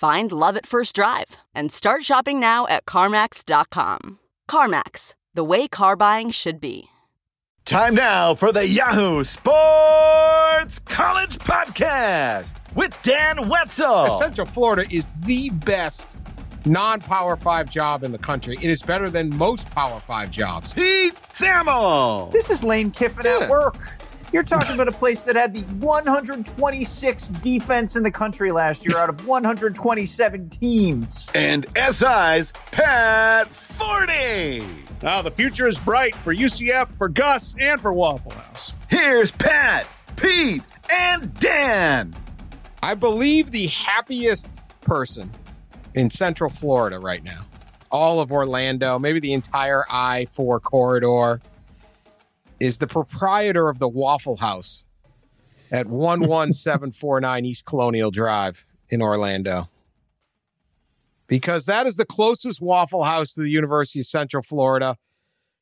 Find love at first drive and start shopping now at CarMax.com. CarMax, the way car buying should be. Time now for the Yahoo Sports College Podcast with Dan Wetzel. Central Florida is the best non-power five job in the country. It is better than most power five jobs. Pete Thamel. This is Lane Kiffin Yeah. at work. You're talking about a place that had the 126 defense in the country last year out of 127 teams. And SI's Pat Forde. Now the future is bright for UCF, for Gus, and for Waffle House. Here's Pat, Pete, and Dan. I believe the happiest person in Central Florida right now, all of Orlando, maybe the entire I 4 corridor, is the proprietor of the Waffle House at 11749 East Colonial Drive in Orlando. Because that is the closest Waffle House to the University of Central Florida,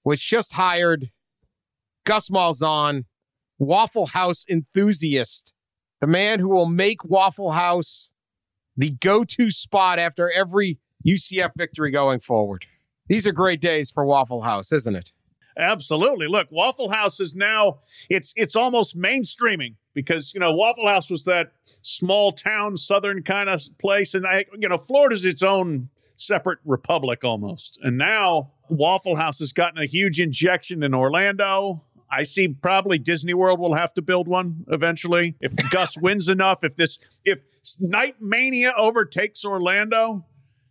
which just hired Gus Malzahn, Waffle House enthusiast, the man who will make Waffle House the go to spot after every UCF victory going forward. These are great days for Waffle House, isn't it? Absolutely. Look, Waffle House is now it's it's almost mainstreaming because you know Waffle House was that small town southern kind of place, and I you know Florida's its own separate republic almost, and now Waffle House has gotten a huge injection in Orlando. I see probably Disney World will have to build one eventually if Gus wins enough. If this if Knight Mania overtakes Orlando,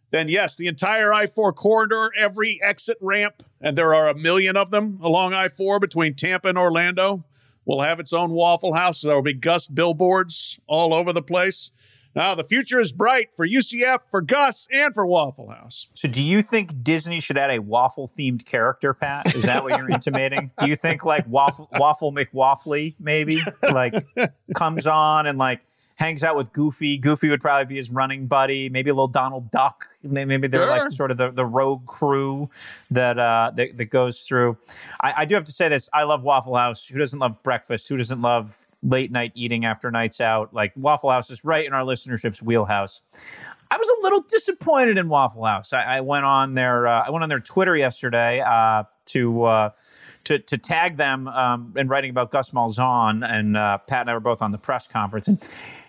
then yes, the entire I 4 corridor, every exit ramp, and there are a million of them along I 4 between Tampa and Orlando, will have its own Waffle House. There will be Gus billboards all over the place. Now, the future is bright for UCF, for Gus, and for Waffle House. So, do you think Disney should add a waffle themed character, Pat? Is that what you're intimating? Do you think like Waffle, waffle McWaffly maybe like comes on and like hangs out with Goofy? Goofy would probably be his running buddy. Maybe a little Donald Duck. Maybe they're Sure. like sort of the, the rogue crew that, uh, that that goes through. I, I do have to say this: I love Waffle House. Who doesn't love breakfast? Who doesn't love late night eating after nights out? Like Waffle House is right in our listenership's wheelhouse. I was a little disappointed in Waffle House. I, I went on their uh, I went on their Twitter yesterday uh, to uh, to to tag them um, in writing about Gus Malzahn and uh, Pat and I were both on the press conference. And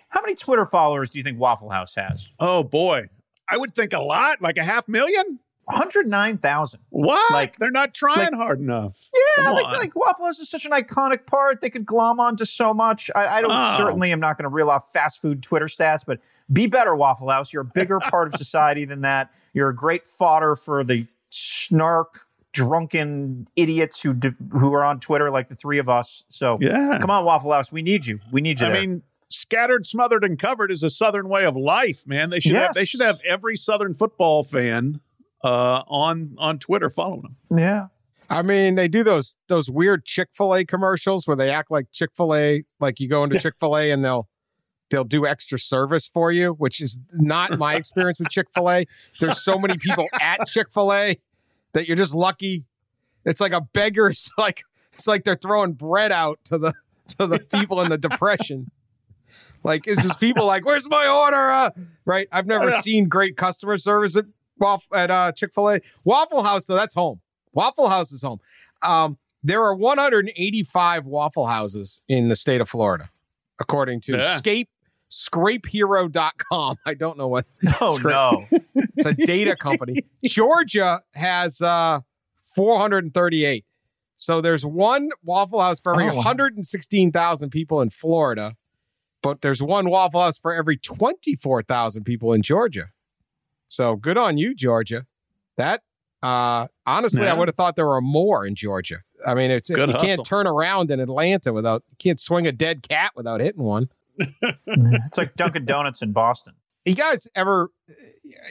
how many Twitter followers do you think Waffle House has? Oh, boy. I would think a lot, like a half million. One hundred nine thousand. What? Like- They're not trying like- hard enough. Yeah, like, like Waffle House is such an iconic part. They could glom onto so much. I, I don't Oh. certainly am not going to reel off fast food Twitter stats, but be better, Waffle House. You're a bigger part of society than that. You're a great fodder for the snark, drunken idiots who who are on Twitter like the three of us. So Yeah. come on, Waffle House. We need you. We need you. I there. mean, scattered, smothered, and covered is a Southern way of life, man. They should have they should have every Southern football fan uh, on on Twitter following them. yeah. I mean, they do those those weird Chick Fil A commercials where they act like Chick Fil A, like you go into Chick Fil A and they'll they'll do extra service for you, which is not my experience with Chick Fil A. There's so many people at Chick Fil A that you're just lucky. It's like a beggar's like it's like they're throwing bread out to the to the people in the depression. Like, is this people like, where's my order? Uh, right? I've never Yeah. seen great customer service at at uh, Chick Fil A. Waffle House, though, that's home. Waffle House is home. Um, there are 185 Waffle Houses in the state of Florida, according to Yeah. Scape scrapehero.com. I don't know what. Oh Scrape- no. It's a data company. Georgia has uh 438. So there's one Waffle House for every Oh, wow. 116,000 people in Florida, but there's one Waffle House for every 24,000 people in Georgia. So good on you, Georgia. That uh honestly, I would have thought there were more in Georgia. I mean, it's Good you hustle. can't turn around in Atlanta without you can't swing a dead cat without hitting one. It's like Dunkin' Donuts in Boston. you guys ever,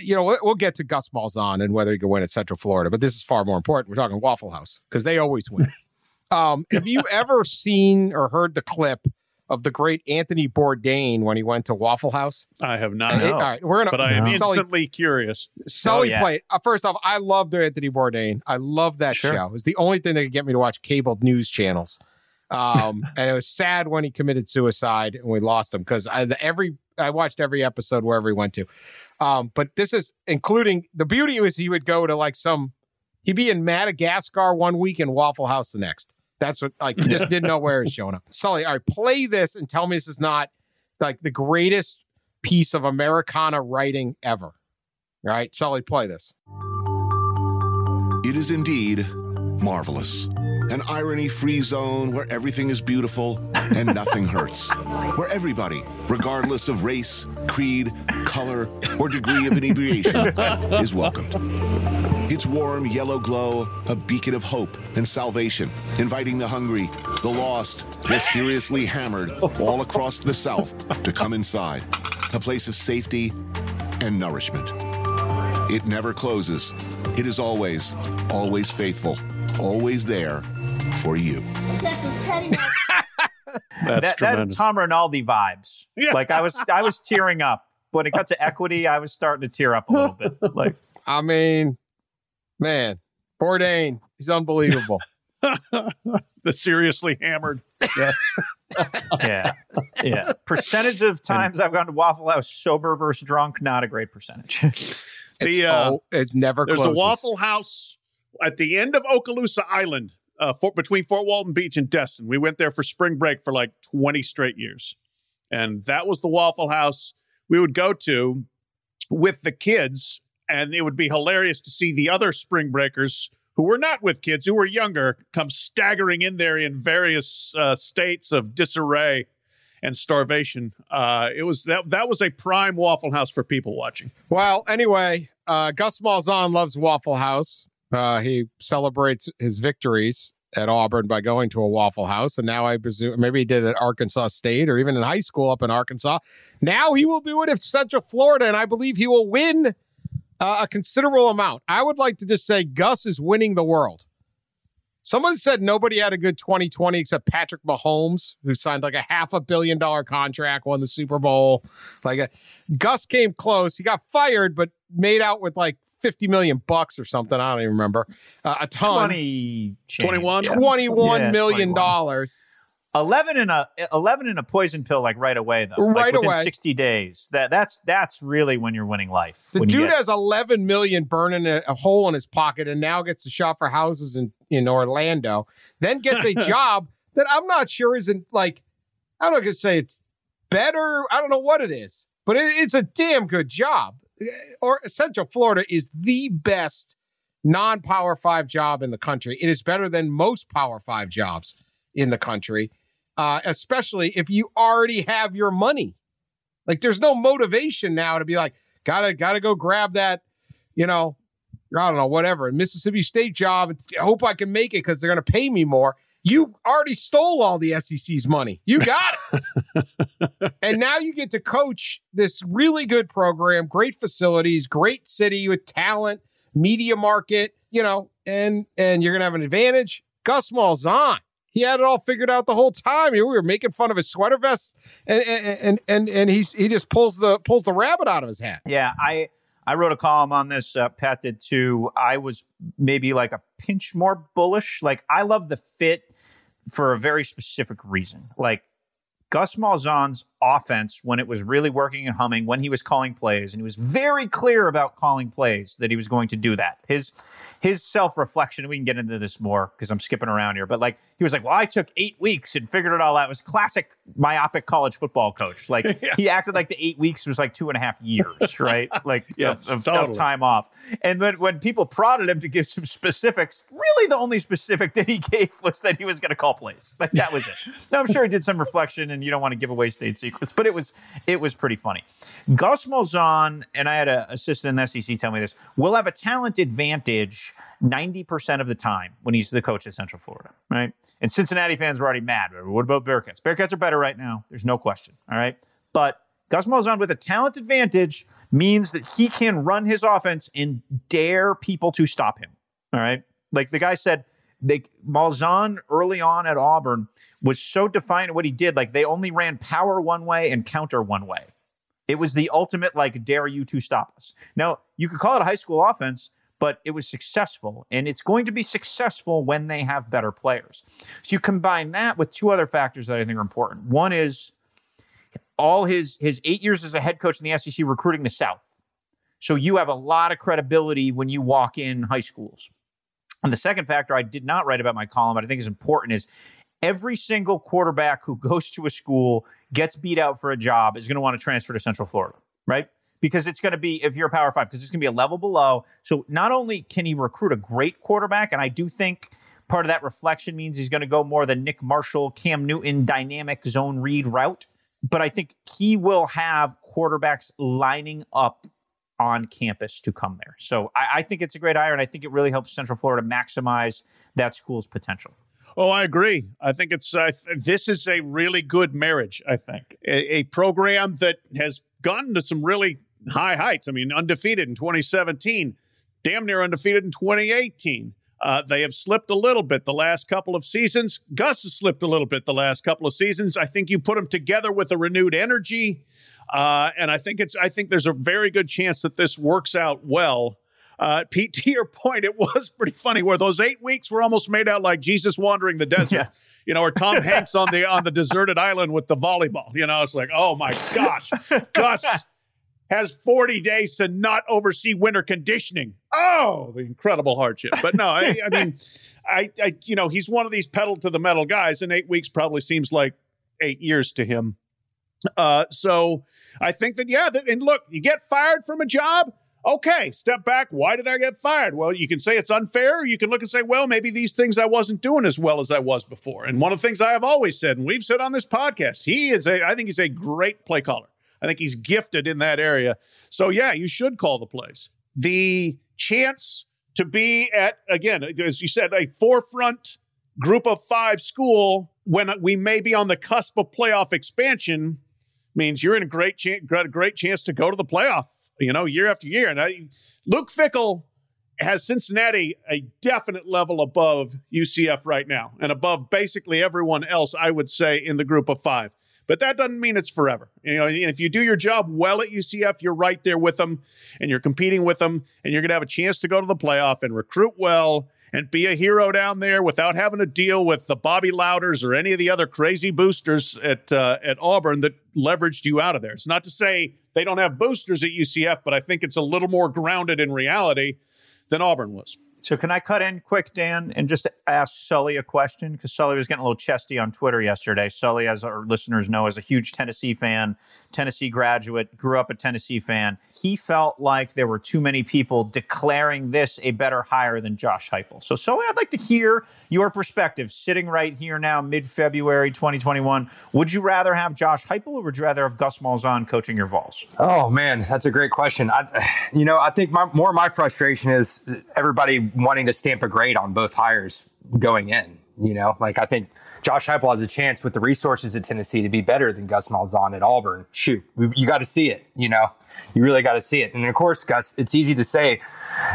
you know, we'll- we'll get to Gus Malzahn and whether he can win at Central Florida, but this is far more important. We're talking Waffle House because they always win. um, have you ever seen or heard the clip of the great Anthony Bourdain when he went to Waffle House? I have not, it- all right, we're gonna. but I am No. Sully, instantly curious. Sully Oh, yeah. play. Uh, first off, I loved Anthony Bourdain. I love that Sure. show. It's the only thing that could get me to watch cable news channels. Um, and it was sad when he committed suicide and we lost him because I every I watched every episode wherever he went to. Um, but this is including the beauty was he would go to like some he'd be in Madagascar one week and Waffle House the next. That's what like he just didn't know where he's showing up. Sully, all right, play this and tell me this is not like the greatest piece of Americana writing ever. All right, Sully, play this. It is indeed marvelous. An irony free zone where everything is beautiful and nothing hurts. Where everybody, regardless of race, creed, color, or degree of inebriation, is welcomed. Its warm yellow glow, a beacon of hope and salvation, inviting the hungry, the lost, the seriously hammered all across the South to come inside. A place of safety and nourishment. It never closes. It is always, always faithful, always there for you. That's that, that. Tom Rinaldi vibes. Yeah. Like I was I was tearing up. When it got to equity, I was starting to tear up a little bit. Like I mean, man, Bourdain, he's unbelievable. the seriously hammered. yeah. Yeah. Percentage of times I've gone to Waffle House sober versus drunk, not a great percentage. The, It's, uh, oh, it never There's closes. a Waffle House at the end of Okaloosa Island, uh, for, between Fort Walton Beach and Destin. We went there for spring break for like 20 straight years. And that was the Waffle House we would go to with the kids. And it would be hilarious to see the other spring breakers who were not with kids, who were younger, come staggering in there in various uh, states of disarray and starvation. Uh, it was that that was a prime Waffle House for people watching. Well, anyway, uh, Gus Malzahn loves Waffle House. Uh, he celebrates his victories at Auburn by going to a Waffle House, and now I presume maybe he did it at Arkansas State or even in high school up in Arkansas. Now he will do it at Central Florida, and I believe he will win uh, a considerable amount. I would like to just say Gus is winning the world. Someone said nobody had a good 2020 except Patrick Mahomes, who signed like a half a billion dollar contract, won the Super Bowl. Like a, Gus came close. He got fired, but made out with like 50 million bucks or something. I don't even remember. Uh, a ton. 20 21? Yeah. Twenty-one Yeah, million 21. dollars. 11 in a 11 in a poison pill like right away though. Like, Right within away. 60 days. That that's that's really when you're winning life. The dude get- has 11 million burning a, a hole in his pocket and now gets to shop for houses in, in Orlando. Then gets a job that I'm not sure isn't like, I'm not going to say it's better. I don't know what it is, but it, it's a damn good job. Eh, or Central Florida is the best non power five job in the country. It is better than most power five jobs in the country, uh, especially if you already have your money. Like there's no motivation now to be like, gotta gotta go grab that, you know, I don't know, whatever, Mississippi State job. I hope I can make it because they're gonna pay me more. You already stole all the SEC's money. You got it. and now you get to coach this really good program, great facilities, great city with talent, media market, you know, and and you're gonna have an advantage. Gus Malzahn. He had it all figured out the whole time. We were making fun of his sweater vest, and and and and, he's he just pulls the pulls the rabbit out of his hat. Yeah, I I wrote a column on this. Uh, Pat did too. I was maybe like a pinch more bullish. Like I love the fit for a very specific reason. Like Gus Malzahn's offense when it was really working and humming, when he was calling plays, and he was very clear about calling plays that he was going to do that. His his self reflection, we can get into this more because I'm skipping around here, but like he was like, Well, I took eight weeks and figured it all out. It was classic myopic college football coach. Like yeah. he acted like the eight weeks was like two and a half years, right? Like yes, of, of, totally. of, time off. And then when people prodded him to give some specifics, really the only specific that he gave was that he was going to call plays. Like that was it. now I'm sure he did some reflection and you don't want to give away state secrets, but it was it was pretty funny. Gus Malzahn, and I had an assistant in the SEC tell me this, will have a talent advantage 90% of the time when he's the coach at Central Florida, right? And Cincinnati fans were already mad. What about Bearcats? Bearcats are better right now. There's no question, all right? But Gus Malzahn with a talent advantage means that he can run his offense and dare people to stop him, all right? Like the guy said, they Malzahn early on at Auburn was so defiant what he did. Like they only ran power one way and counter one way. It was the ultimate like dare you to stop us. Now you could call it a high school offense, but it was successful. And it's going to be successful when they have better players. So you combine that with two other factors that I think are important. One is all his his eight years as a head coach in the SEC recruiting the South. So you have a lot of credibility when you walk in high schools. And the second factor I did not write about my column, but I think is important is every single quarterback who goes to a school, gets beat out for a job, is going to want to transfer to Central Florida, right? because it's going to be if you're a power five because it's going to be a level below. So not only can he recruit a great quarterback, and I do think part of that reflection means he's going to go more the Nick Marshall, Cam Newton dynamic zone read route, but I think he will have quarterbacks lining up on campus to come there. So I, I think it's a great hire, and I think it really helps Central Florida maximize that school's potential. Oh, I agree. I think it's uh, this is a really good marriage. I think a, a program that has gotten to some really high heights. I mean, undefeated in 2017, damn near undefeated in 2018. Uh, they have slipped a little bit the last couple of seasons. Gus has slipped a little bit the last couple of seasons. I think you put them together with a renewed energy, uh, and I think it's. I think there's a very good chance that this works out well. Uh, Pete, to your point, it was pretty funny where those eight weeks were almost made out like Jesus wandering the desert. Yes. You know, or Tom Hanks on the on the deserted island with the volleyball. You know, it's like, oh my gosh, Gus has 40 days to not oversee winter conditioning. Oh, the incredible hardship. But no, I, I mean, I, I, you know, he's one of these pedal to the metal guys, and eight weeks probably seems like eight years to him. Uh, so I think that, yeah, that, and look, you get fired from a job. Okay, step back. Why did I get fired? Well, you can say it's unfair. you can look and say, well, maybe these things I wasn't doing as well as I was before. And one of the things I have always said, and we've said on this podcast, he is a, I think he's a great play caller. I think he's gifted in that area. So, yeah, you should call the plays. The chance to be at, again, as you said, a forefront group of five school when we may be on the cusp of playoff expansion means you're in a great chance, got a great chance to go to the playoff, you know, year after year. And I, Luke Fickell has Cincinnati a definite level above UCF right now and above basically everyone else, I would say, in the group of five. But that doesn't mean it's forever. You know, if you do your job well at UCF, you're right there with them and you're competing with them and you're going to have a chance to go to the playoff and recruit well and be a hero down there without having to deal with the Bobby Lowders or any of the other crazy boosters at uh, at Auburn that leveraged you out of there. It's not to say they don't have boosters at UCF, but I think it's a little more grounded in reality than Auburn was. So can I cut in quick, Dan, and just ask Sully a question? Because Sully was getting a little chesty on Twitter yesterday. Sully, as our listeners know, is a huge Tennessee fan, Tennessee graduate, grew up a Tennessee fan. He felt like there were too many people declaring this a better hire than Josh Heupel. So Sully, I'd like to hear your perspective sitting right here now, mid-February 2021. Would you rather have Josh Heupel or would you rather have Gus Malzahn coaching your Vols? Oh man, that's a great question. I, you know, I think my, more my frustration is everybody wanting to stamp a grade on both hires going in. You know, like I think Josh Heupel has a chance with the resources at Tennessee to be better than Gus Malzahn at Auburn. Shoot, you got to see it. You know, you really got to see it. And of course, Gus, it's easy to say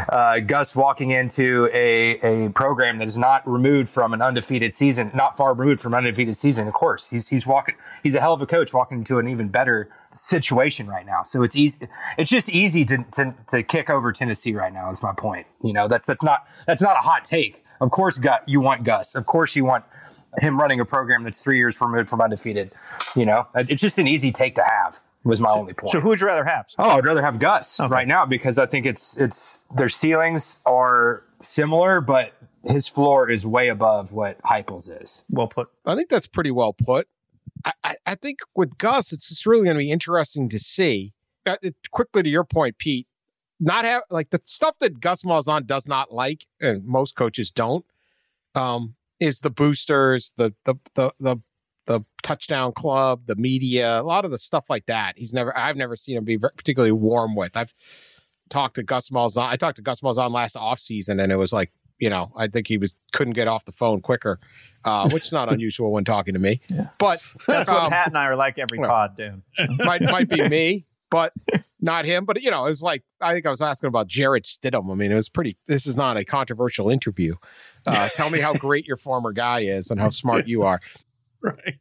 uh, Gus walking into a, a program that is not removed from an undefeated season, not far removed from undefeated season. Of course, he's he's walking. He's a hell of a coach walking into an even better situation right now. So it's easy. It's just easy to, to to kick over Tennessee right now. Is my point. You know, that's that's not that's not a hot take. Of course, Gus, you want Gus. Of course, you want him running a program that's three years removed from undefeated. You know, it's just an easy take to have. Was my only point. So who would you rather have? Oh, I'd rather have Gus okay. right now because I think it's it's their ceilings are similar, but his floor is way above what Heupel's is. Well put. I think that's pretty well put. I, I, I think with Gus, it's just really going to be interesting to see. Uh, quickly to your point, Pete, not have like the stuff that Gus Malzahn does not like, and most coaches don't, um, is the boosters, the the the the the touchdown club, the media, a lot of the stuff like that. He's never, I've never seen him be particularly warm with. I've talked to Gus Malzahn. I talked to Gus Malzahn last off season, and it was like, you know, I think he was couldn't get off the phone quicker, uh, which is not unusual when talking to me. Yeah. But that's um, what Pat and I are like every pod, Dan. might might be me, but not him. But you know, it was like I think I was asking about Jarrett Stidham. I mean, it was pretty. This is not a controversial interview. Uh, tell me how great your former guy is and how smart you are. Right.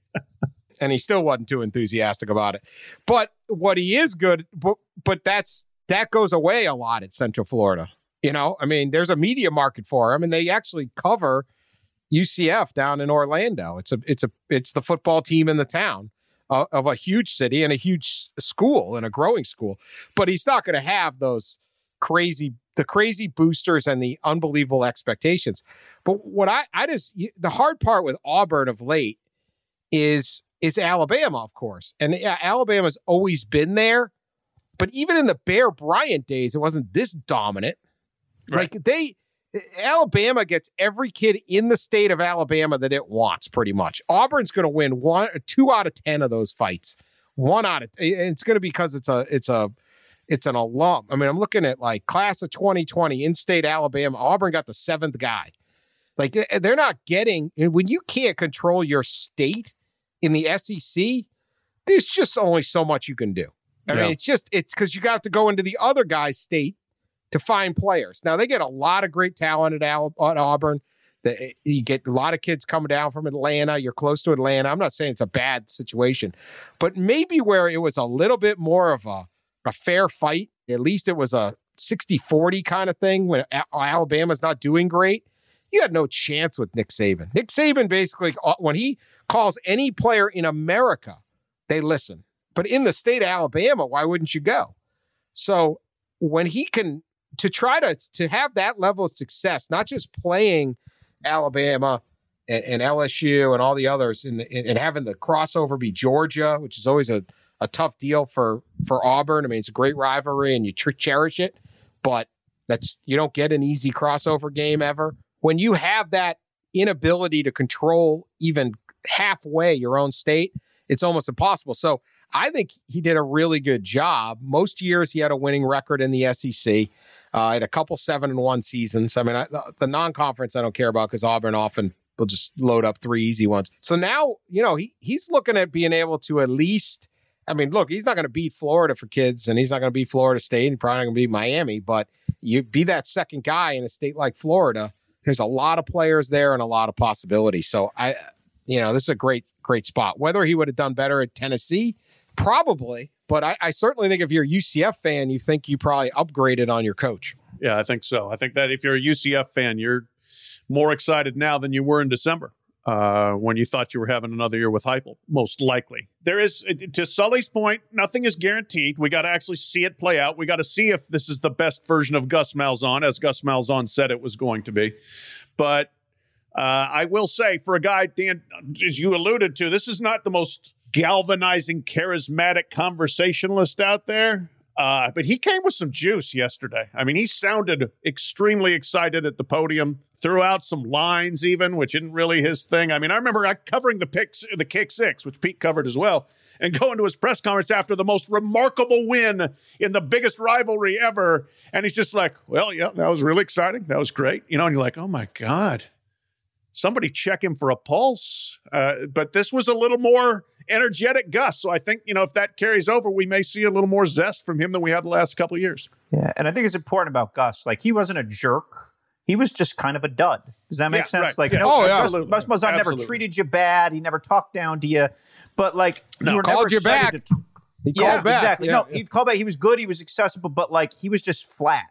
and he still wasn't too enthusiastic about it. But what he is good, but, but that's that goes away a lot at Central Florida. You know, I mean, there's a media market for him, and they actually cover UCF down in Orlando. It's a it's a it's the football team in the town uh, of a huge city and a huge school and a growing school. But he's not going to have those crazy the crazy boosters and the unbelievable expectations. But what I I just the hard part with Auburn of late is is Alabama, of course, and yeah, Alabama's always been there. But even in the Bear Bryant days, it wasn't this dominant. Right. Like they, Alabama gets every kid in the state of Alabama that it wants, pretty much. Auburn's going to win one, two out of ten of those fights. One out of it's going to be because it's a it's a it's an alum. I mean, I'm looking at like class of 2020 in state Alabama. Auburn got the seventh guy. Like they're not getting when you can't control your state in the SEC. There's just only so much you can do. I yeah. mean, it's just it's because you got to go into the other guy's state to find players. Now they get a lot of great talent at, Al- at Auburn. The, you get a lot of kids coming down from Atlanta. You're close to Atlanta. I'm not saying it's a bad situation, but maybe where it was a little bit more of a, a fair fight, at least it was a 60 40 kind of thing when Alabama's not doing great. You had no chance with Nick Saban. Nick Saban basically, uh, when he calls any player in America, they listen. But in the state of Alabama, why wouldn't you go? So when he can to try to to have that level of success, not just playing Alabama and, and LSU and all the others, and, and having the crossover be Georgia, which is always a, a tough deal for for Auburn. I mean, it's a great rivalry and you tr- cherish it, but that's you don't get an easy crossover game ever. When you have that inability to control even halfway your own state, it's almost impossible. So I think he did a really good job. Most years he had a winning record in the SEC. Uh, had a couple seven and one seasons. I mean, I, the, the non-conference I don't care about because Auburn often will just load up three easy ones. So now you know he he's looking at being able to at least. I mean, look, he's not going to beat Florida for kids, and he's not going to beat Florida State, and probably not going to beat Miami. But you be that second guy in a state like Florida. There's a lot of players there and a lot of possibilities. So I, you know, this is a great great spot. Whether he would have done better at Tennessee, Probably, but I, I, certainly think if you're a UCF fan, you think you probably upgraded on your coach. Yeah, I think so. I think that if you're a UCF fan, you're more excited now than you were in December uh, when you thought you were having another year with Heupel. Most likely, there is to Sully's point. Nothing is guaranteed. We got to actually see it play out. We got to see if this is the best version of Gus Malzahn, as Gus Malzahn said it was going to be. But uh, I will say, for a guy, Dan, as you alluded to, this is not the most galvanizing, charismatic conversationalist out there. Uh, but he came with some juice yesterday. I mean, he sounded extremely excited at the podium, threw out some lines even, which isn't really his thing. I mean, I remember covering the picks, the kick six, which Pete covered as well, and going to his press conference after the most remarkable win in the biggest rivalry ever. And he's just like, well, yeah, that was really exciting. That was great. You know, and you're like, oh my God, somebody check him for a pulse. Uh, but this was a little more energetic Gus. So I think, you know, if that carries over, we may see a little more zest from him than we had the last couple of years. Yeah. And I think it's important about Gus. Like, he wasn't a jerk. He was just kind of a dud. Does that make yeah, sense? Right. Like, yeah. no, oh, yeah. Gus, Gus Malzahn never treated you bad. He never talked down to you. But, like, no, you called you back. To, he yeah, called back. Exactly. Yeah, no, he called back. He was good. He was accessible, but, like, he was just flat.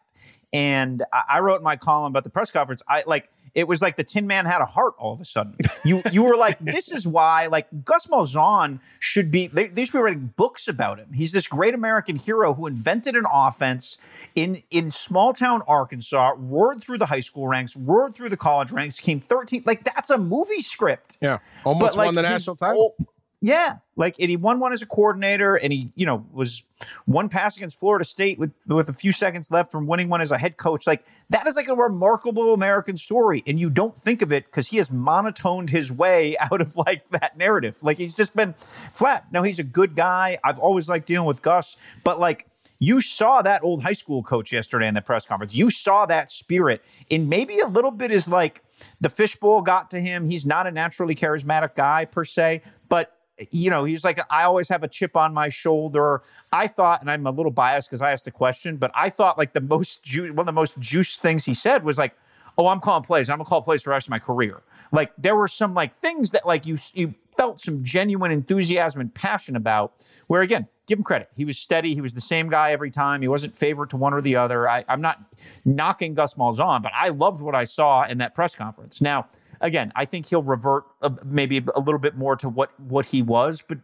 And I, I wrote in my column about the press conference. I like it was like the Tin Man had a heart all of a sudden. You you were like, this is why like Gus Malzahn should be. They, they should be writing books about him. He's this great American hero who invented an offense in in small town Arkansas, roared through the high school ranks, roared through the college ranks, came 13th. Like that's a movie script. Yeah, almost But, like, won the national title. Yeah, like and he won one as a coordinator, and he you know was one pass against Florida State with with a few seconds left from winning one as a head coach. Like that is like a remarkable American story, and you don't think of it because he has monotoned his way out of like that narrative. Like he's just been flat. Now he's a good guy. I've always liked dealing with Gus, but like. You saw that old high school coach yesterday in the press conference. You saw that spirit, and maybe a little bit is like the fishbowl got to him. He's not a naturally charismatic guy per se, but you know, he's like, I always have a chip on my shoulder. I thought, and I'm a little biased because I asked the question, but I thought like the most ju- one of the most juice things he said was like, "Oh, I'm calling plays. I'm gonna call plays for the rest of my career." Like there were some like things that like you you felt some genuine enthusiasm and passion about. Where again, give him credit. He was steady. He was the same guy every time. He wasn't favored to one or the other. I, I'm not knocking Gus Malzahn, but I loved what I saw in that press conference. Now, again, I think he'll revert uh, maybe a little bit more to what what he was. But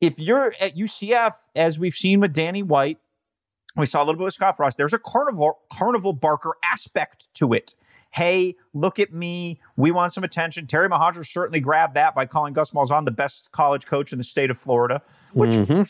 if you're at UCF, as we've seen with Danny White, we saw a little bit with Scott Frost. There's a carnival carnival Barker aspect to it. Hey, look at me. We want some attention. Terry Mohajir certainly grabbed that by calling Gus Malzahn the best college coach in the state of Florida, which uh,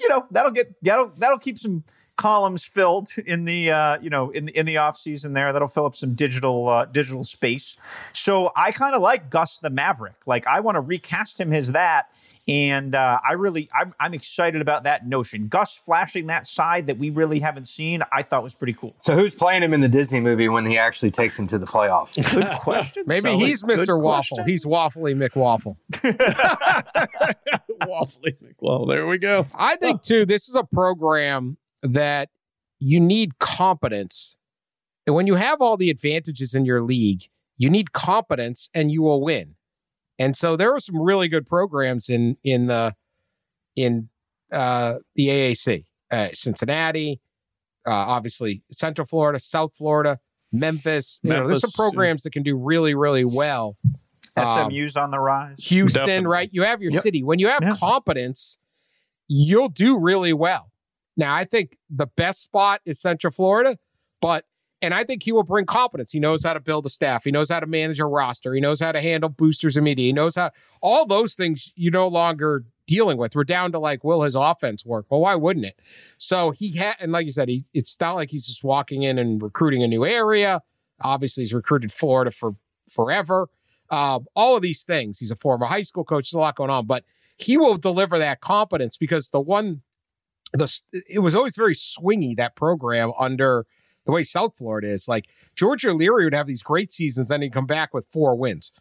you know that'll get that'll that'll keep some columns filled in the uh, you know in the in the off season there. That'll fill up some digital uh, digital space. So I kind of like Gus the Maverick. Like I want to recast him as that. And uh, I really, I'm, I'm excited about that notion. Gus flashing that side that we really haven't seen, I thought was pretty cool. So who's playing him in the Disney movie when he actually takes him to the playoffs? Good question. Maybe Sully. he's Good Mr. Waffle. question. He's Waffly McWaffle. Waffly. Well, there we go. I think too, this is a program that you need competence. And when you have all the advantages in your league, you need competence and you will win. And so there are some really good programs in in the in uh the AAC. Uh, Cincinnati, uh, obviously Central Florida, South Florida, Memphis. You know, there's some programs that can do really, really well. Um, SMU's on the rise. Houston, Definitely. right? You have your Yep. city. When you have Yeah. competence, you'll do really well. Now, I think the best spot is Central Florida, but and I think he will bring competence. He knows how to build a staff. He knows how to manage a roster. He knows how to handle boosters and media. He knows how all those things you no longer dealing with. We're down to like, will his offense work? Well, why wouldn't it? So he had, and like you said, he, it's not like he's just walking in and recruiting a new area. Obviously, he's recruited Florida for forever. Um, all of these things. He's a former high school coach. There's a lot going on, but he will deliver that competence because the one, the it was always very swingy that program under the way South Florida is. Like George O'Leary would have these great seasons, then he'd come back with four wins.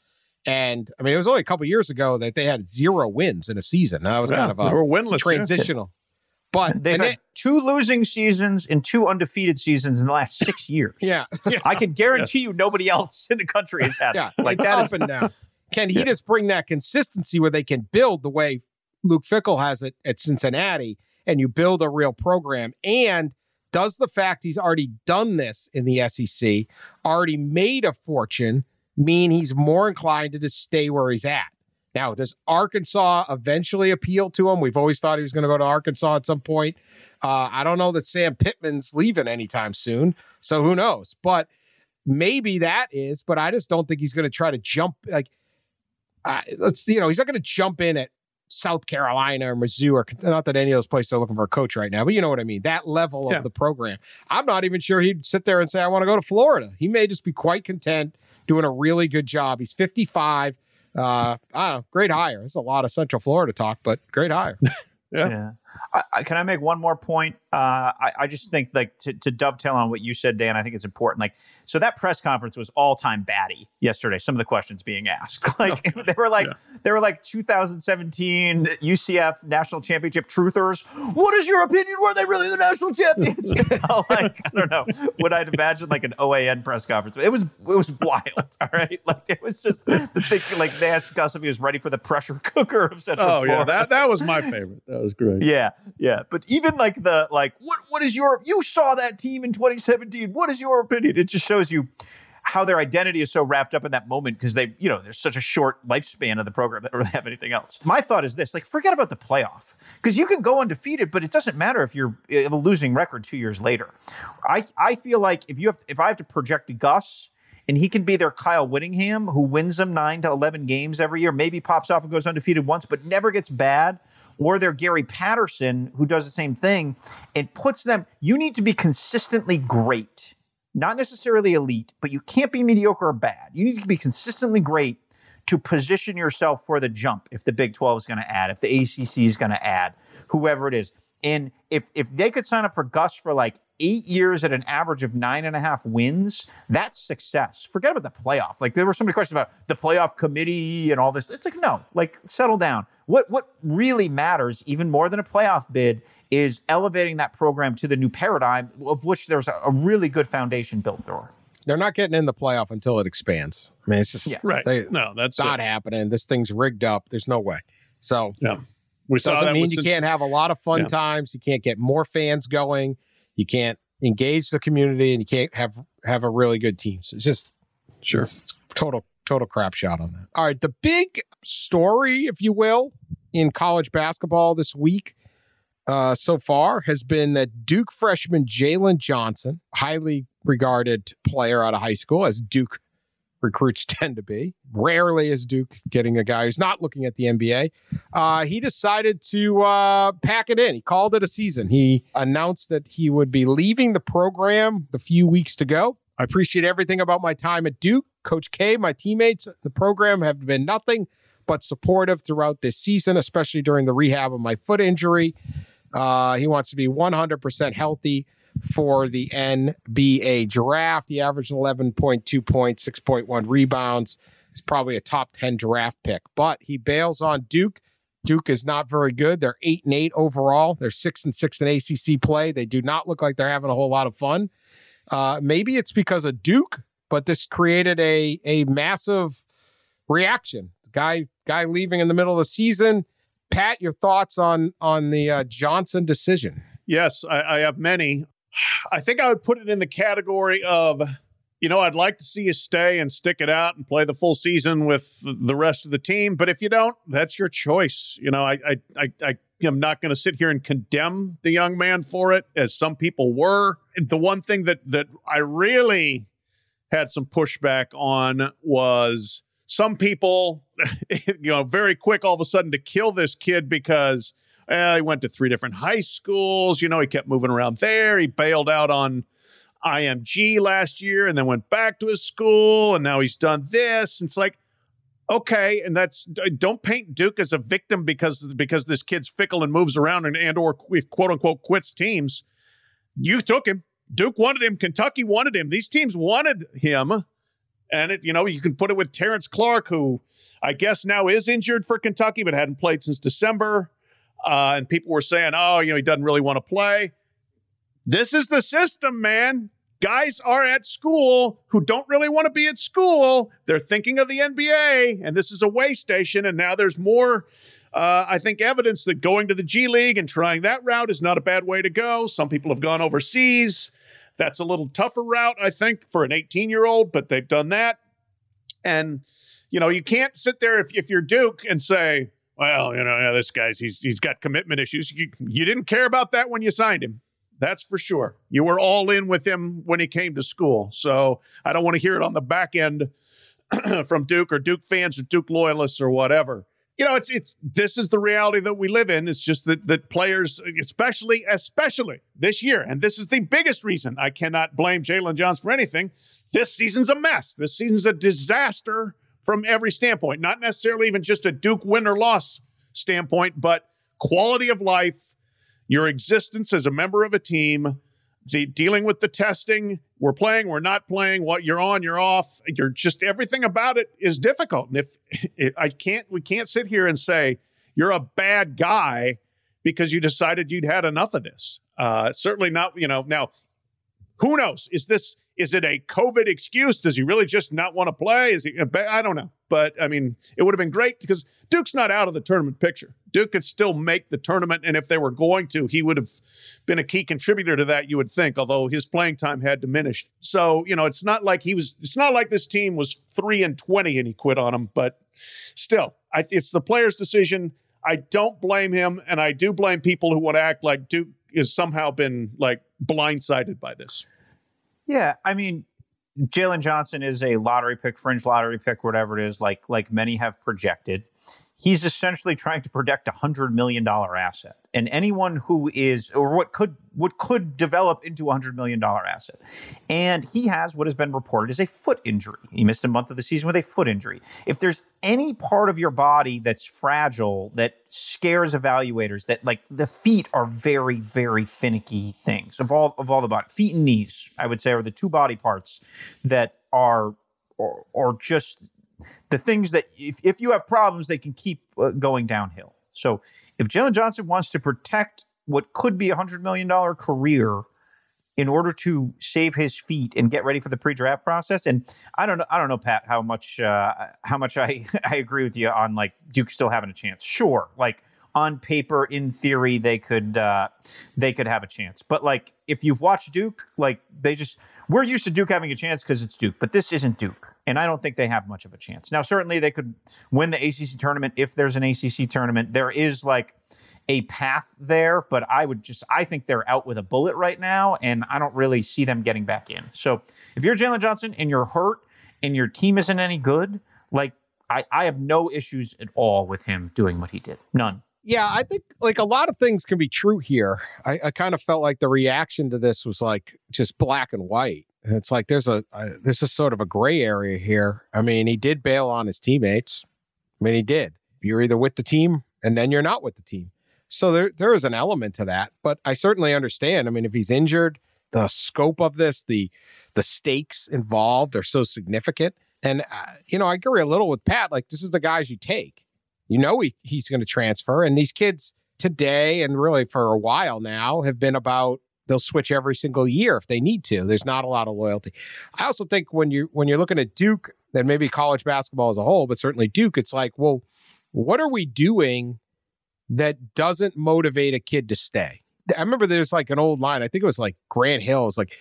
And I mean, it was only a couple years ago that they had zero wins in a season. That was Yeah, kind of they a were winless. yeah. transitional. But They've had they- two losing seasons and two undefeated seasons in the last six years. yeah, I can guarantee you nobody else in the country has had yeah, that. Like that up is and down. Can he just bring that consistency where they can build the way Luke Fickell has it at Cincinnati, and you build a real program? And does the fact he's already done this in the SEC, already made a fortune, mean he's more inclined to just stay where he's at? Now, does Arkansas eventually appeal to him? We've always thought he was going to go to Arkansas at some point. Uh, I don't know that Sam Pittman's leaving anytime soon, so who knows? But maybe that is, but I just don't think he's going to try to jump like uh, let's you know he's not going to jump in at South Carolina or Mizzou or not that any of those places are looking for a coach right now, but you know what I mean. That level Yeah. of the program, I'm not even sure he'd sit there and say I want to go to Florida. He may just be quite content doing a really good job. He's 55. Uh, I don't know, great hire. There's a lot of Central Florida talk, but great hire. Yeah. Yeah. I, I, can I make one more point? Uh, I, I just think like to, to dovetail on what you said, Dan. I think it's important. Like, so that press conference was all time batty yesterday. Some of the questions being asked, like they were like they were like 2017 UCF national championship truthers. What is your opinion? Were they really the national champions? You know, like I don't know. Would I'd imagine like an OAN press conference? It was it was wild. All right, like it was just the thing. Like they asked Gus if he was ready for the pressure cooker of Central Oh yeah, that that was my favorite. That was great. Yeah, Yeah, yeah. But even like the like, what what is your? You saw that team in 2017. What is your opinion? It just shows you how their identity is so wrapped up in that moment because they, you know, there's such a short lifespan of the program that really have anything else. My thought is this: like, forget about the playoff because you can go undefeated, but it doesn't matter if you're eh, if a losing record two years later. I I feel like if you have if I have to project Gus and he can be their Kyle Whittingham, who wins them nine to 11 games every year, maybe pops off and goes undefeated once, but never gets bad. Or they're Gary Patterson, who does the same thing and puts them, you need to be consistently great, not necessarily elite, but you can't be mediocre or bad. You need to be consistently great to position yourself for the jump if the Big 12 is going to add, if the ACC is going to add, whoever it is. And if if they could sign up for Gus for like eight years at an average of nine and a half wins, that's success. Forget about the playoff. Like there were so many questions about the playoff committee and all this. It's like no, like settle down. What what really matters, even more than a playoff bid, is elevating that program to the new paradigm of which there's a, a really good foundation built through. They're not getting in the playoff until it expands. I mean, it's just Yeah. Right. They, no, that's not it. happening. This thing's rigged up. There's no way. So Yeah. We doesn't mean you can't have a lot of fun Yeah. times. You can't get more fans going. You can't engage the community, and you can't have have a really good team. So it's just Sure. it's, it's total total crap shot on that. All right, the big story, if you will, in college basketball this week uh, so far has been that Duke freshman Jalen Johnson, highly regarded player out of high school, as Duke recruits tend to be. Rarely is Duke getting a guy who's not looking at the NBA. Uh, he decided to uh, pack it in. He called it a season. He announced that he would be leaving the program the few weeks to go. I appreciate everything about my time at Duke. Coach K, my teammates, the program have been nothing but supportive throughout this season, especially during the rehab of my foot injury. Uh, he wants to be 100% healthy for the NBA draft. He averaged 11.2 points, 6.1 rebounds. He's probably a top 10 draft pick, but he bails on Duke. Duke is not very good. They're eight and eight overall. They're six and six in ACC play. They do not look like they're having a whole lot of fun. Uh, maybe it's because of Duke, but this created a a massive reaction. Guy guy leaving in the middle of the season. Pat, your thoughts on on the uh, Johnson decision? Yes, I, I have many. I think I would put it in the category of, you know, I'd like to see you stay and stick it out and play the full season with the rest of the team. But if you don't, that's your choice. You know, I I I, I am not going to sit here and condemn the young man for it, as some people were. The one thing that that I really had some pushback on was some people, you know, very quick all of a sudden to kill this kid because uh, he went to three different high schools. You know, he kept moving around there. He bailed out on IMG last year and then went back to his school. And now he's done this. And it's like, okay. And that's, don't paint Duke as a victim because, because this kid's fickle and moves around and, and or quote unquote quits teams. You took him. Duke wanted him. Kentucky wanted him. These teams wanted him. And it, you know, you can put it with Terrence Clarke, who I guess now is injured for Kentucky, but hadn't played since December. Uh, and people were saying, oh, you know, he doesn't really want to play. This is the system, man. Guys are at school who don't really want to be at school. They're thinking of the NBA, and this is a way station. And now there's more, uh, I think, evidence that going to the G League and trying that route is not a bad way to go. Some people have gone overseas. That's a little tougher route, I think, for an 18 year old, but they've done that. And, you know, you can't sit there if, if you're Duke and say, well, you know, yeah, this guy's he's he's got commitment issues. You, you didn't care about that when you signed him. That's for sure. You were all in with him when he came to school. So I don't want to hear it on the back end from Duke or Duke fans or Duke loyalists or whatever. You know, it's it's this is the reality that we live in. It's just that that players, especially especially this year, and this is the biggest reason I cannot blame Jalen Johnson for anything. This season's a mess. This season's a disaster from every standpoint, not necessarily even just a Duke win or loss standpoint, but quality of life, your existence as a member of a team, the dealing with the testing, we're playing, we're not playing, what you're on, you're off. You're just everything about it is difficult. And if I can't, we can't sit here and say you're a bad guy because you decided you'd had enough of this. Uh, certainly not, you know, now who knows? Is this Is it a COVID excuse? Does he really just not want to play? Is he? Uh, I don't know. But I mean, it would have been great because Duke's not out of the tournament picture. Duke could still make the tournament. And if they were going to, he would have been a key contributor to that, you would think, although his playing time had diminished. So, you know, it's not like he was, it's not like this team was three and 20 and he quit on them. But still, I, it's the player's decision. I don't blame him. And I do blame people who want to act like Duke has somehow been like blindsided by this. Yeah, I mean, Jalen Johnson is a lottery pick, fringe lottery pick, whatever it is, like like many have projected he's essentially trying to protect a hundred million dollar asset. And anyone who is, or what could what could develop into a hundred million dollar asset, and he has what has been reported as a foot injury. He missed a month of the season with a foot injury. If there's any part of your body that's fragile that scares evaluators, that like the feet are very very finicky things of all of all the body, feet and knees, I would say, are the two body parts that are or, or just the things that if, if you have problems, they can keep uh, going downhill. So if Jalen Johnson wants to protect what could be a hundred million dollar career in order to save his feet and get ready for the pre-draft process, and I don't know, I don't know, Pat, how much uh, how much I I agree with you on like Duke still having a chance. Sure, like on paper, in theory, they could uh, they could have a chance. But like if you've watched Duke, like they just we're used to Duke having a chance because it's Duke, but this isn't Duke. And I don't think they have much of a chance. Now, certainly they could win the ACC tournament if there's an ACC tournament. There is like a path there, but I would just, I think they're out with a bullet right now, and I don't really see them getting back in. So if you're Jalen Johnson and you're hurt and your team isn't any good, like I, I have no issues at all with him doing what he did. None yeah, I think like a lot of things can be true here. I, I kind of felt like the reaction to this was like just black and white. It's like there's a, a this is sort of a gray area here. I mean, he did bail on his teammates. I mean, he did. You're either with the team and then you're not with the team. So there there is an element to that, but I certainly understand. I mean, if he's injured, the scope of this, the the stakes involved are so significant. And uh, you know, I agree a little with Pat. Like this is the guys you take you know he, he's going to transfer. And these kids today and really for a while now have been about they'll switch every single year if they need to. There's not a lot of loyalty. I also think when you when you're looking at Duke, then maybe college basketball as a whole, but certainly Duke, it's like, well, what are we doing that doesn't motivate a kid to stay? I remember there's like an old line. I think it was like Grant Hill. was like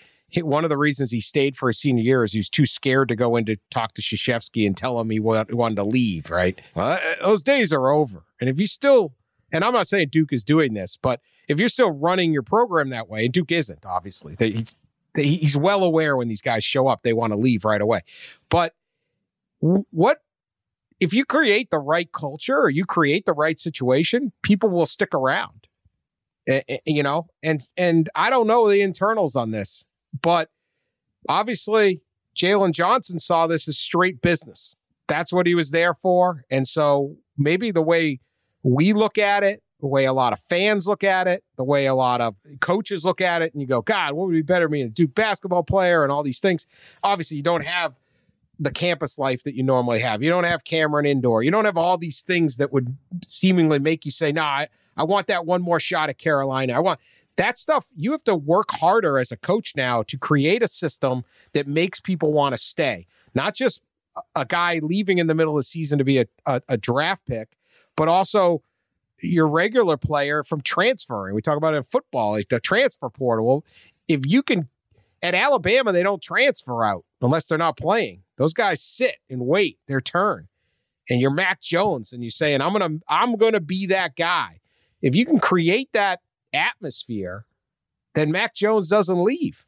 one of the reasons he stayed for his senior year is he was too scared to go in to talk to Krzyzewski and tell him he wanted to leave, right? Well, uh, those days are over. And if you still, and I'm not saying Duke is doing this, but if you're still running your program that way, and Duke isn't, obviously, they, he, he's well aware when these guys show up, they want to leave right away. But what if you create the right culture or you create the right situation, people will stick around. You know, and and I don't know the internals on this. But obviously, Jalen Johnson saw this as straight business. That's what he was there for. And so maybe the way we look at it, the way a lot of fans look at it, the way a lot of coaches look at it, and you go, God, what would be better being a Duke basketball player and all these things? Obviously, you don't have the campus life that you normally have. You don't have Cameron indoor. You don't have all these things that would seemingly make you say, "No, nah, I, I want that one more shot at Carolina. I want that stuff you have to work harder as a coach now to create a system that makes people want to stay not just a guy leaving in the middle of the season to be a, a, a, draft pick but also your regular player from transferring. We talk about in football like the transfer portal. If you can at alabama they don't transfer out unless they're not playing. Those guys sit and wait their turn. And you're mac jones and you're saying i'm gonna i'm gonna be that guy. If you can create that atmosphere, then Mac Jones doesn't leave.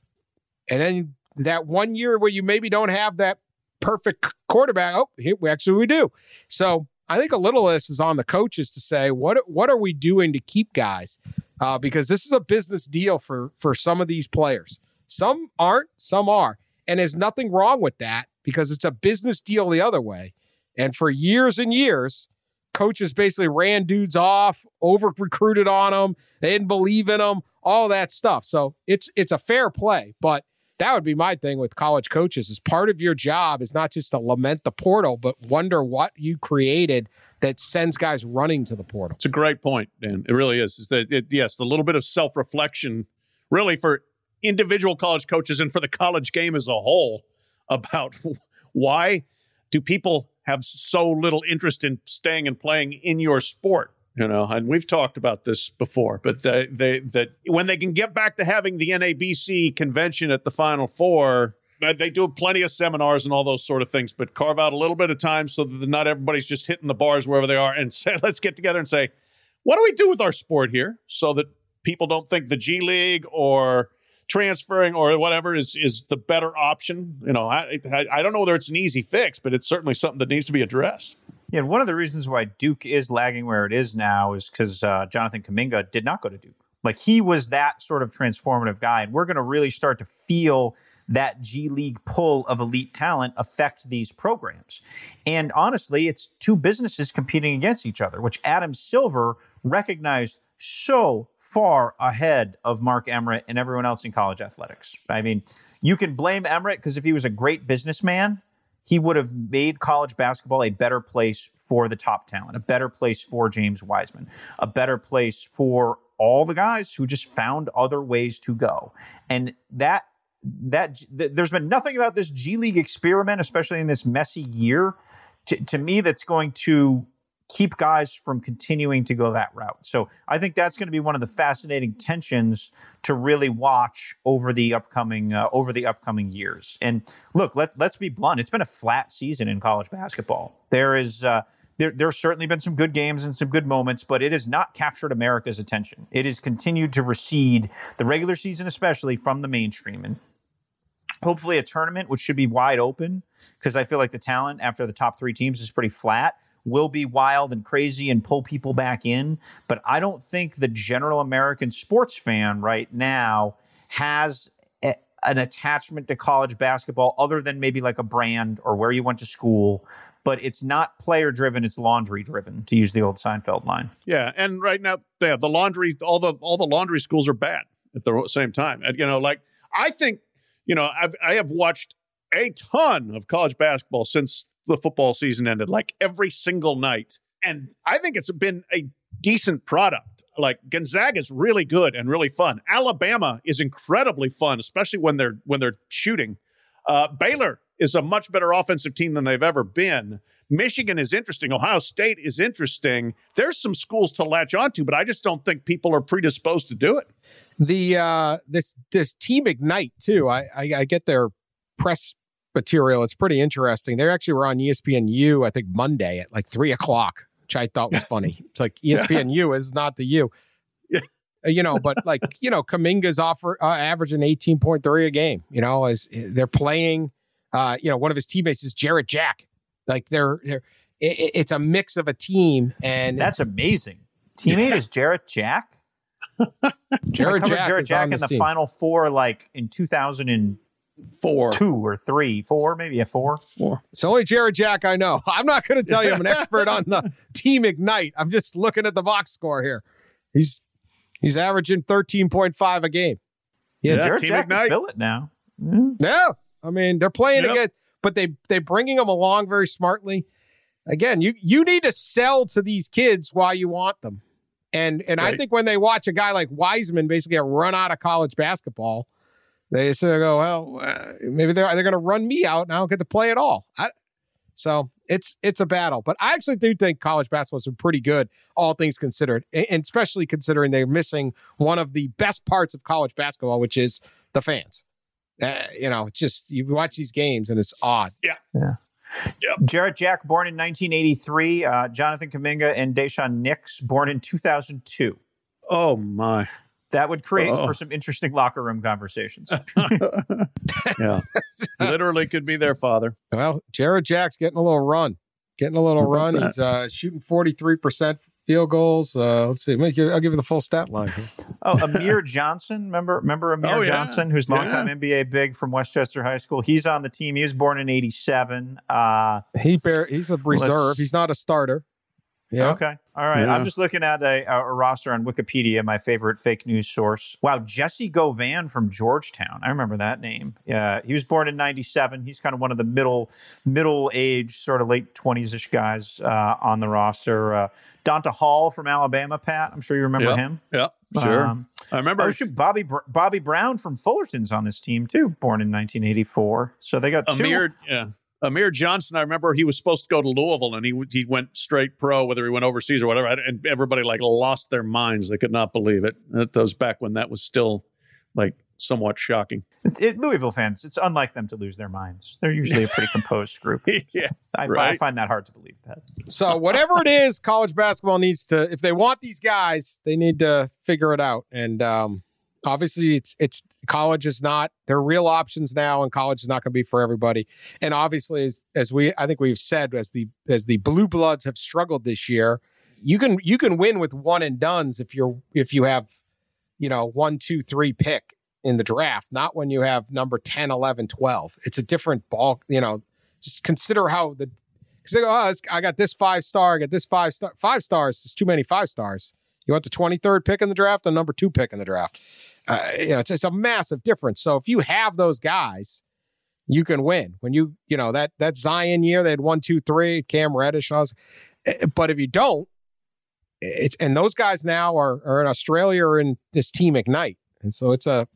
And then that one year where you maybe don't have that perfect quarterback, oh, actually we do. So I think a little of this is on the coaches to say what what are we doing to keep guys, uh, because this is a business deal for for some of these players. Some aren't, some are, and there's nothing wrong with that because it's a business deal the other way. And for years and years, coaches basically ran dudes off, over recruited on them. They didn't believe in them, all that stuff. So it's it's a fair play, but that would be my thing with college coaches is part of your job is not just to lament the portal but wonder what you created that sends guys running to the portal. It's a great point and it really is. Is that it, yes the little bit of self-reflection really for individual college coaches and for the college game as a whole about why do people have so little interest in staying and playing in your sport you know and we've talked about this before but they, they that when they can get back to having the NABC convention at the final four they do plenty of seminars and all those sort of things but carve out a little bit of time so that not everybody's just hitting the bars wherever they are and say let's get together and say what do we do with our sport here so that people don't think the G League or transferring or whatever is is the better option. You know, I, I, I don't know whether it's an easy fix, but it's certainly something that needs to be addressed. Yeah, one of the reasons why Duke is lagging where it is now is because uh, Jonathan Kuminga did not go to Duke. Like he was that sort of transformative guy, and we're going to really start to feel that G League pull of elite talent affect these programs. And honestly, it's two businesses competing against each other, which Adam Silver recognized so far ahead of Mark Emmert and everyone else in college athletics. I mean, you can blame Emmert because if he was a great businessman, he would have made college basketball a better place for the top talent, a better place for James Wiseman, a better place for all the guys who just found other ways to go. And that that th- there's been nothing about this G League experiment, especially in this messy year, to, to me that's going to keep guys from continuing to go that route. So I think that's going to be one of the fascinating tensions to really watch over the upcoming uh, over the upcoming years. And look, let let's be blunt. It's been a flat season in college basketball. There is. Uh, there, there's certainly been some good games and some good moments, but it has not captured America's attention. It has continued to recede, the regular season especially, from the mainstream. And hopefully a tournament, which should be wide open, because I feel like the talent after the top three teams is pretty flat will be wild and crazy and pull people back in. But I don't think the general American sports fan right now has a, an attachment to college basketball other than maybe like a brand or where you went to school. But it's not player driven; it's laundry driven, to use the old Seinfeld line. Yeah, and right now, yeah, the laundry, all the all the laundry schools are bad at the same time. And you know, like I think, you know, I've I have watched a ton of college basketball since the football season ended, like every single night. And I think it's been a decent product. Like Gonzaga is really good and really fun. Alabama is incredibly fun, especially when they're when they're shooting. Uh, Baylor is a much better offensive team than they've ever been. Michigan is interesting. Ohio State is interesting. There's some schools to latch onto, but I just don't think people are predisposed to do it. The uh, this this team ignite too. I, I I get their press material. It's pretty interesting. They actually were on ESPNU, I think Monday at like three o'clock, which I thought was funny. It's like ESPNU is not the U. Yeah. Uh, you know, but like, you know, Kuminga's offer uh, averaging 18.3 a game, you know, as they're playing, uh, you know, one of his teammates is Jarrett Jack. Like they're, they're, it, it's a mix of a team and that's amazing. Teammate is Jarrett Jack. Jarrett Jack, Jarrett Jack in the team. final four, like in 2000 and Four. two or three, four, maybe a four. Four. It's only Jarrett Jack I know. I'm not going to tell you I'm an expert on the team Ignite. I'm just looking at the box score here. He's he's averaging 13.5 a game. Yeah, Yeah, Jared Team Jack Ignite. fill it now. Yeah. No, I mean they're playing Yep. again, but they they bringing them along very smartly. Again, you you need to sell to these kids while you want them, and and I think when they watch a guy like Wiseman basically run out of college basketball, they sort of go, well, uh, maybe they're they're going to run me out, and I don't get to play at all. I, so it's it's a battle, but I actually do think college basketball is pretty good, all things considered, and especially considering they're missing one of the best parts of college basketball, which is the fans. Uh, you know, it's just you watch these games and it's odd. Yeah. Yeah. Yep. Jarrett Jack, born in 1983. Uh, Jonathan Kuminga and Daishen Nix, born in 2002. Oh my. That would create Oh. for some interesting locker room conversations. Yeah. Literally could be their father. Well, Jarrett Jack's getting a little run, getting a little run. that? He's uh, shooting forty three percent field goals. Uh, let's see, I'll give I'll give you the full stat line. here. oh, Amir Johnson. Remember, remember Amir Oh, yeah. Johnson, who's longtime NBA big from Westchester High School. He's on the team. He was born in 87. Uh, He bear, he's a reserve. He's not a starter. Yeah. Okay. All right. Yeah. I'm just looking at a, a roster on Wikipedia, my favorite fake news source. Wow. Jessie Govan from Georgetown. I remember that name. Yeah. He was born in 97. He's kind of one of the middle, middle age, sort of late 20s ish guys uh, on the roster. Uh, Donta Hall from Alabama, Pat. I'm sure you remember Yep. him. Yeah, sure. Um, I remember. Oh, shoot, Bobby Bobby Brown from Fullerton's on this team too, born in 1984. So they got two. Amir, yeah. Amir Johnson, I remember he was supposed to go to Louisville and he he went straight pro, whether he went overseas or whatever. And everybody like lost their minds. They could not believe it. That was back when that was still like somewhat shocking. It, it- Louisville fans, it's unlike them to lose their minds. They're usually a pretty composed group. yeah. I, fi- I find that hard to believe, Pat. So whatever it is, college basketball needs to. If they want these guys, they need to figure it out. And um, obviously, it's it's college is not. There are real options now, and college is not going to be for everybody. And obviously, as, as we I think we've said, as the as the blue bloods have struggled this year, you can you can win with one and dones if you're if you have you know one two three pick in the draft not when you have number 10 11 12 it's a different ball you know just consider how the because they go, oh, I got this five star, I got this five star. Five stars is too many five stars. You want the 23rd pick in the draft and number two pick in the draft. Uh, you know, it's, it's a massive difference. So if you have those guys, you can win. When you, you know, that that Zion year, they had one, two, three, Cam Reddish. I was, eh, but if you don't, it's and those guys now are are in Australia or in this team Ignite, and so it's a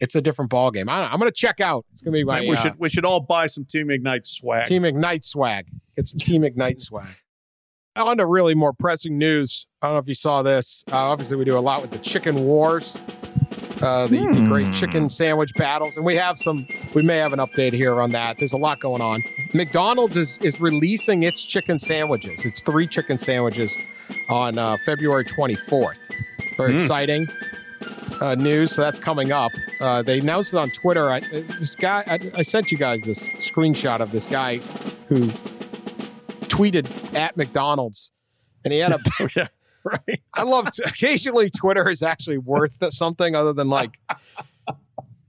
it's a different ball game. I, I'm going to check out. It's going to be my we uh, should we should all buy some Team Ignite swag. Team Ignite swag. Get some Team Ignite swag. On to really more pressing news. I don't know if you saw this. Uh, obviously, we do a lot with the chicken wars, uh, the, the great chicken sandwich battles, and we have some. We may have an update here on that. There's a lot going on. McDonald's is is releasing its chicken sandwiches. It's three chicken sandwiches on uh, February 24th. Very exciting uh, news. So that's coming up. Uh, they announced it on Twitter. I, uh, this guy, I, I sent you guys this screenshot of this guy who tweeted at McDonald's, and he had a. yeah, right. I love occasionally Twitter is actually worth something other than like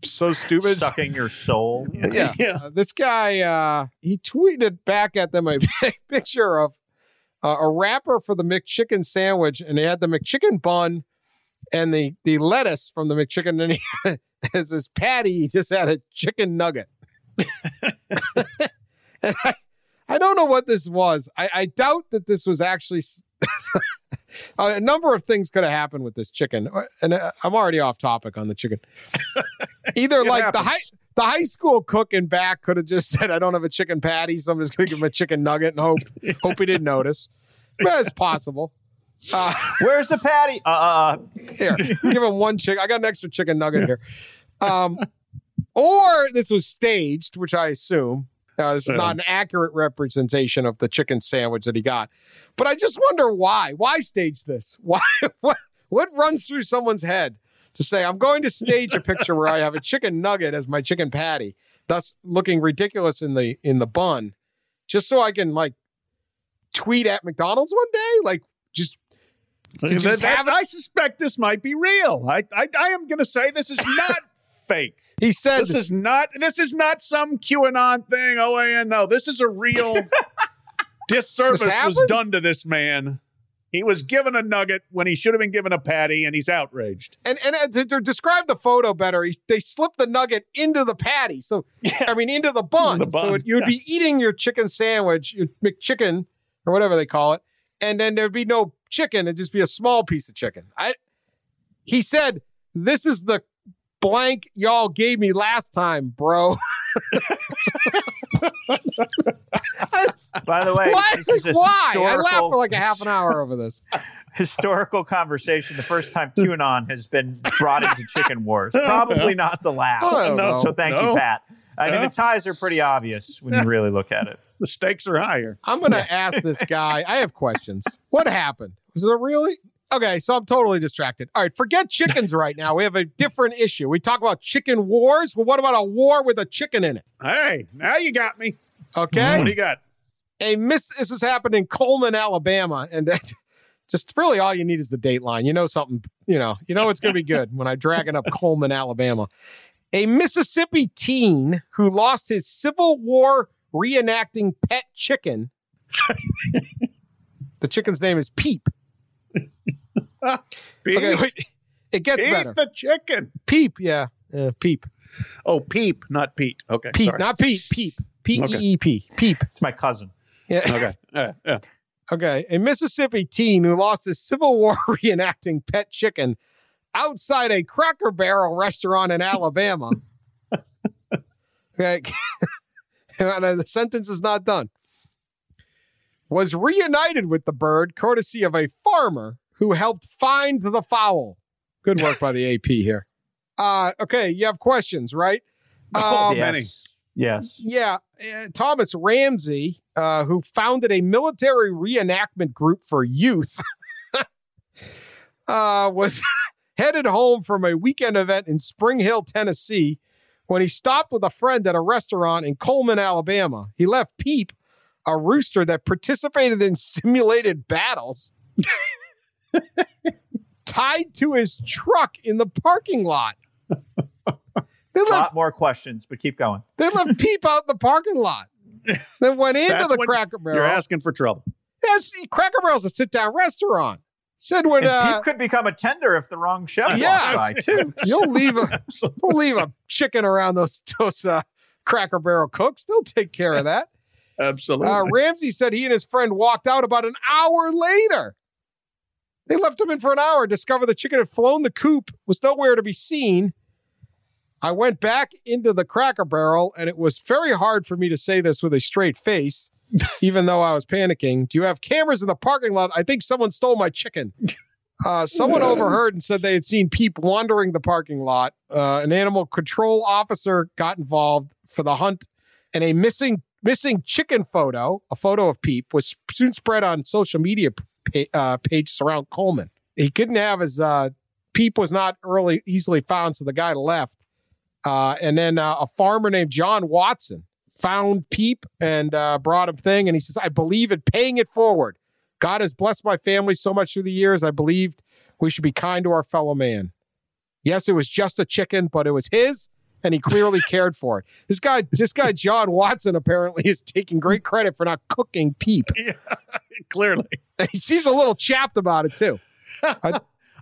so stupid. Sucking your soul. Yeah. Yeah. Uh, this guy, uh, he tweeted back at them a picture of uh, a wrapper for the McChicken sandwich, and he had the McChicken bun and the the lettuce from the McChicken, and he as his patty, he just had a chicken nugget. and I, I don't know what this was. I, I doubt that this was actually. a number of things could have happened with this chicken, Uh, and uh, I'm already off topic on the chicken. Either It like the happens. high the high school cook in back could have just said, "I don't have a chicken patty, so I'm just going to give him a chicken nugget and hope hope he didn't notice." But it's possible. Uh, Where's the patty? Uh, uh, here, give him one chicken. I got an extra chicken nugget here. Um, or this was staged, which I assume. Uh, this is not an accurate representation of the chicken sandwich that he got. But I just wonder why. Why stage this? Why? What? What runs through someone's head to say I'm going to stage a picture where I have a chicken nugget as my chicken patty, thus looking ridiculous in the in the bun, just so I can like tweet at McDonald's one day? Like, just That- just have it? I suspect this might be real. I I, I am going to say this is not fake. he said This is not this is not some QAnon thing. Oh yeah, no, this is a real disservice was done to this man. He was given a nugget when he should have been given a patty, and he's outraged. and and uh, to, to describe the photo better, he, they slipped the nugget into the patty. So yeah. I mean, into the bun. The So bun, it, you would be eating your chicken sandwich, your McChicken or whatever they call it, and then there'd be no chicken. It'd just be a small piece of chicken. I. He said, "This is the blank y'all gave me last time, bro." by the way, Why? this is Why? I laughed for like a half an hour over this. historical conversation. The first time QAnon has been brought into chicken wars. Probably not the last. Oh, I. So thank No. you, Pat. I mean, the ties are pretty obvious when you really look at it. The stakes are higher. I'm going to ask this guy. I have questions. What happened? Was it really? Okay, so I'm totally distracted. All right, forget chickens right now. We have a different issue. We talk about chicken wars. Well, what about a war with a chicken in it? Hey, now you got me. Okay. What do you got? A miss. This has happened in Cullman, Alabama, and that, just really all you need is the dateline. You know something. You know. You know it's going to be good when I drag it up Cullman, Alabama. A Mississippi teen who lost his Civil War reenacting pet chicken The chicken's name is Peep. Pete, Okay, wait. It gets Pete better. the chicken. Peep, yeah. Yeah, Peep. Oh, Peep, not Pete. Okay. Peep, sorry. not Pete. Peep. P E E P. Peep. It's my cousin. Yeah. Okay. Yeah, yeah. Okay. A Mississippi teen who lost his Civil War reenacting pet chicken outside a Cracker Barrel restaurant in Alabama. okay. and uh, the sentence is not done. Was reunited with the bird courtesy of a farmer who helped find the fowl. Good work by the AP here. Uh, okay. You have questions, right? Oh, Um, many. Yes. yeah, uh, Thomas Ramsey, uh, who founded a military reenactment group for youth, uh, was headed home from a weekend event in Spring Hill, Tennessee, when he stopped with a friend at a restaurant in Cullman, Alabama. He left Peep, a rooster that participated in simulated battles, tied to his truck in the parking lot. They A left lot more questions, but keep going. they left Peep out in the parking lot. They went into That's the when Cracker You're Barrel. asking for trouble. Yes, Cracker Barrel's a sit-down restaurant. Said when And uh, Peep could become a tender if the wrong chef Yeah. walks by too. you'll leave a you'll leave a chicken around those those uh, Cracker Barrel cooks, they'll take care of that. Absolutely. Uh, Ramsey said he and his friend walked out about an hour later. They left him in for an hour, discovered the chicken had flown the coop, was nowhere to be seen. I went back into the cracker barrel, and it was very hard for me to say this with a straight face, even though I was panicking. Do you have cameras in the parking lot? I think someone stole my chicken. Uh, someone overheard and said they had seen Peep wandering the parking lot. Uh, an animal control officer got involved for the hunt, and a missing missing chicken photo, a photo of Peep, was soon spread on social media pa- uh, pages around Cullman. He couldn't have his uh, Peep was not early easily found, so the guy left. Uh, and then uh, a farmer named John Watson found Peep and uh, brought him thing, and he says, "I believe in paying it forward. God has blessed my family so much through the years. I believed we should be kind to our fellow man. Yes, it was just a chicken, but it was his." And he clearly cared for it. This guy, this guy, John Watson, apparently is taking great credit for not cooking Peep. Clearly. He seems a little chapped about it too.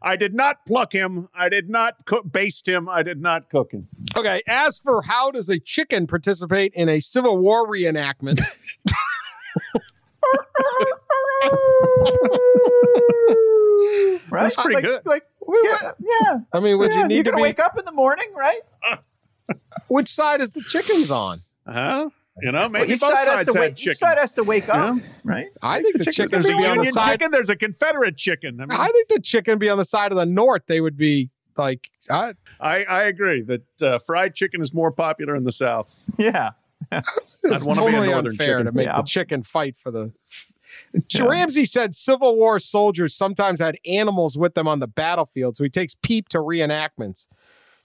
I did not pluck him. I did not cook, baste him. I did not cook him. Okay, as for how does a chicken participate in a Civil War reenactment? Right? That's pretty like, good. Like, yeah, yeah. I mean, would yeah. you need You're to gonna be? wake up in the morning, right? Uh, Which side is the chicken's on? Huh? You know, maybe Well, both side sides to had wake. Each side has to wake up, Yeah. right? I think the, chicken's chicken gonna There's a be on the Union side. chicken. There's a Confederate chicken. I mean, I think the chicken be on the side of the north. They would be like, I, I, I agree that uh, fried chicken is more popular in the South. Yeah. it's wanna be a totally northern unfair chicken. to make Yeah. the chicken fight for the. Yeah. Ramsey said Civil War soldiers sometimes had animals with them on the battlefield, so he takes Peep to reenactments.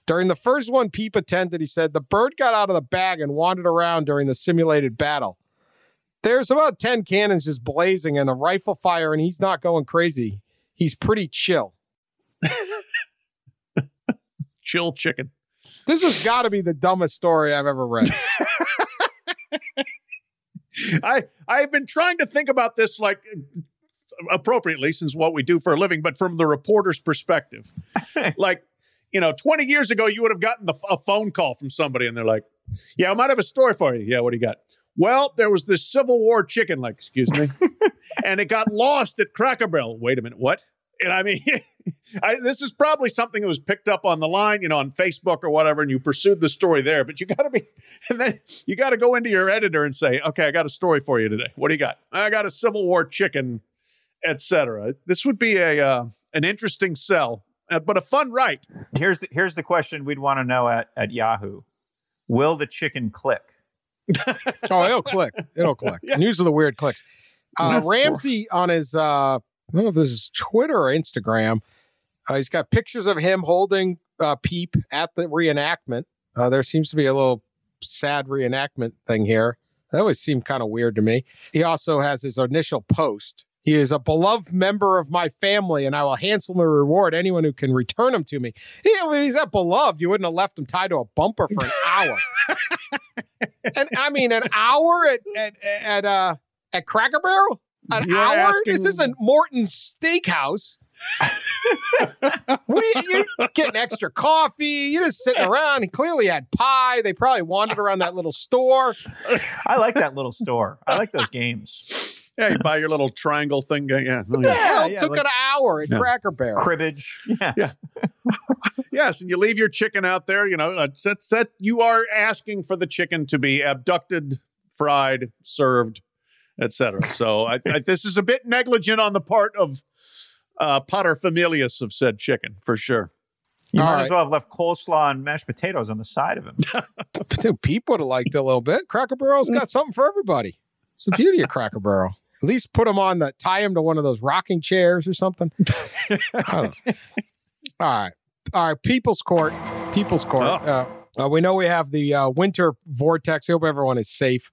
During the first one Peep attended, he said the bird got out of the bag and wandered around during the simulated battle. There's about 10 cannons just blazing and a rifle fire, and he's not going crazy. He's pretty chill. Chill chicken. This has got to be the dumbest story I've ever read. I I've been trying to think about this like appropriately since what we do for a living, but from the reporter's perspective. like, you know, 20 years ago, you would have gotten the, a phone call from somebody and they're like, Yeah, I might have a story for you. Yeah, what do you got? Well, there was this Civil War chicken, like, excuse me, and it got lost at Cracker Barrel. Wait a minute, what? And I mean, I, this is probably something that was picked up on the line, you know, on Facebook or whatever, and you pursued the story there. But you got to be, and then you got to go into your editor and say, okay, I got a story for you today. What do you got? I got a Civil War chicken, etc. This would be a uh, an interesting sell, uh, but a fun write. Here's the, here's the question we'd want to know at, at Yahoo: Will the chicken click? Oh, it'll click. It'll click. Yeah. And these are the weird clicks. Uh, Ramsey on his, uh, I don't know if this is Twitter or Instagram. Uh, he's got pictures of him holding uh, Peep at the reenactment. Uh, there seems to be a little sad reenactment thing here. That always seemed kind of weird to me. He also has his initial post. He is a beloved member of my family, and I will handsomely reward anyone who can return him to me. Yeah, well, he's that beloved. You wouldn't have left him tied to a bumper for an hour. and I mean, an hour at at at uh at Cracker Barrel. An You're hour? asking- This isn't Morton's Steakhouse. what are you, you getting extra coffee? You're just sitting around. He clearly had pie. They probably wandered around that little store. I like that little store. I like those games. Yeah, you buy your little triangle thing. Yeah. Oh, What the yeah. hell yeah, took like- an hour at Yeah. Cracker Barrel? Cribbage. Yeah. Yes, and you leave your chicken out there. You know, uh, that's that. You are asking for the chicken to be abducted, fried, served, etc. So I, I, this is a bit negligent on the part of uh, pater familias of said chicken, for sure. You All might right. as well have left coleslaw and mashed potatoes on the side of him. Dude, Pete would have liked it a little bit. Cracker Barrel's got something for everybody. It's the beauty of Cracker Barrel. At least put him on the tie him to one of those rocking chairs or something. I don't know. All right, all right. People's Court, People's Court. Uh, uh, we know we have the uh, winter vortex. I hope everyone is safe.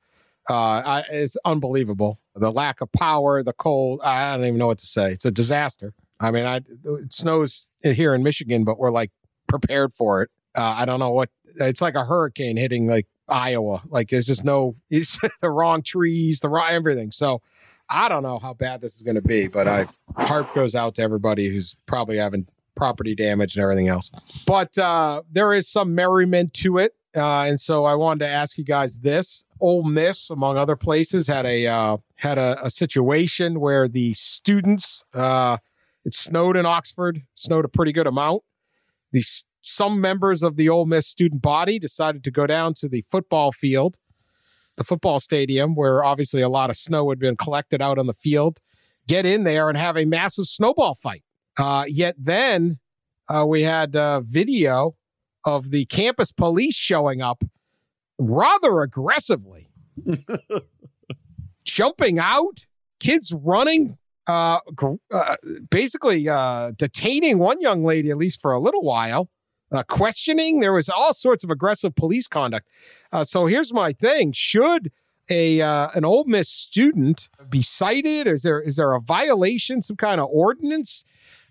Uh, I, it's unbelievable. The lack of power, the cold. I don't even know what to say. It's a disaster. I mean, I it snows here in Michigan, but we're like prepared for it. Uh, I don't know what. It's like a hurricane hitting like Iowa. Like there's just no. It's the wrong trees, the wrong everything. So I don't know how bad this is going to be, but I heart goes out to everybody who's probably having property damage and everything else. But uh, there is some merriment to it. Uh, and so I wanted to ask you guys this: Ole Miss, among other places, had a uh, had a, a situation where the students uh, it snowed in Oxford, snowed a pretty good amount. The some members of the Ole Miss student body decided to go down to the football field, the football stadium, where obviously a lot of snow had been collected out on the field, get in there and have a massive snowball fight. Uh, yet then uh, we had uh, video of the campus police showing up rather aggressively, jumping out, kids running, uh, gr- uh, basically uh, detaining one young lady at least for a little while, uh, questioning. There was all sorts of aggressive police conduct. Uh, so here's my thing: Should a uh, an Ole Miss student be cited? Is there is there a violation, some kind of ordinance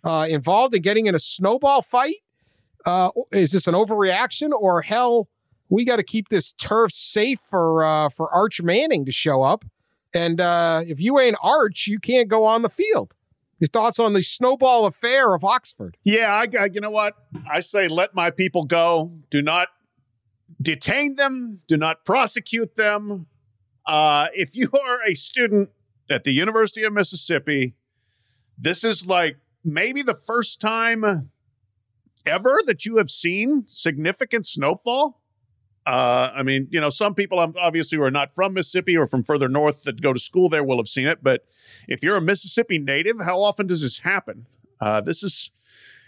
uh, involved in getting in a snowball fight? Uh, is this an overreaction, or hell, we got to keep this turf safe for uh, for Arch Manning to show up? And if you ain't Arch, you can't go on the field. Your thoughts on the snowball affair of Oxford? Yeah, I, I- you know what? I say let my people go. Do not detain them. Do not prosecute them. Uh, if you are a student at the University of Mississippi, this is like maybe the first time ever that you have seen significant snowfall. Uh, I mean, you know, some people obviously who are not from Mississippi or from further north that go to school there will have seen it. But if you're a Mississippi native, how often does this happen? Uh, this is,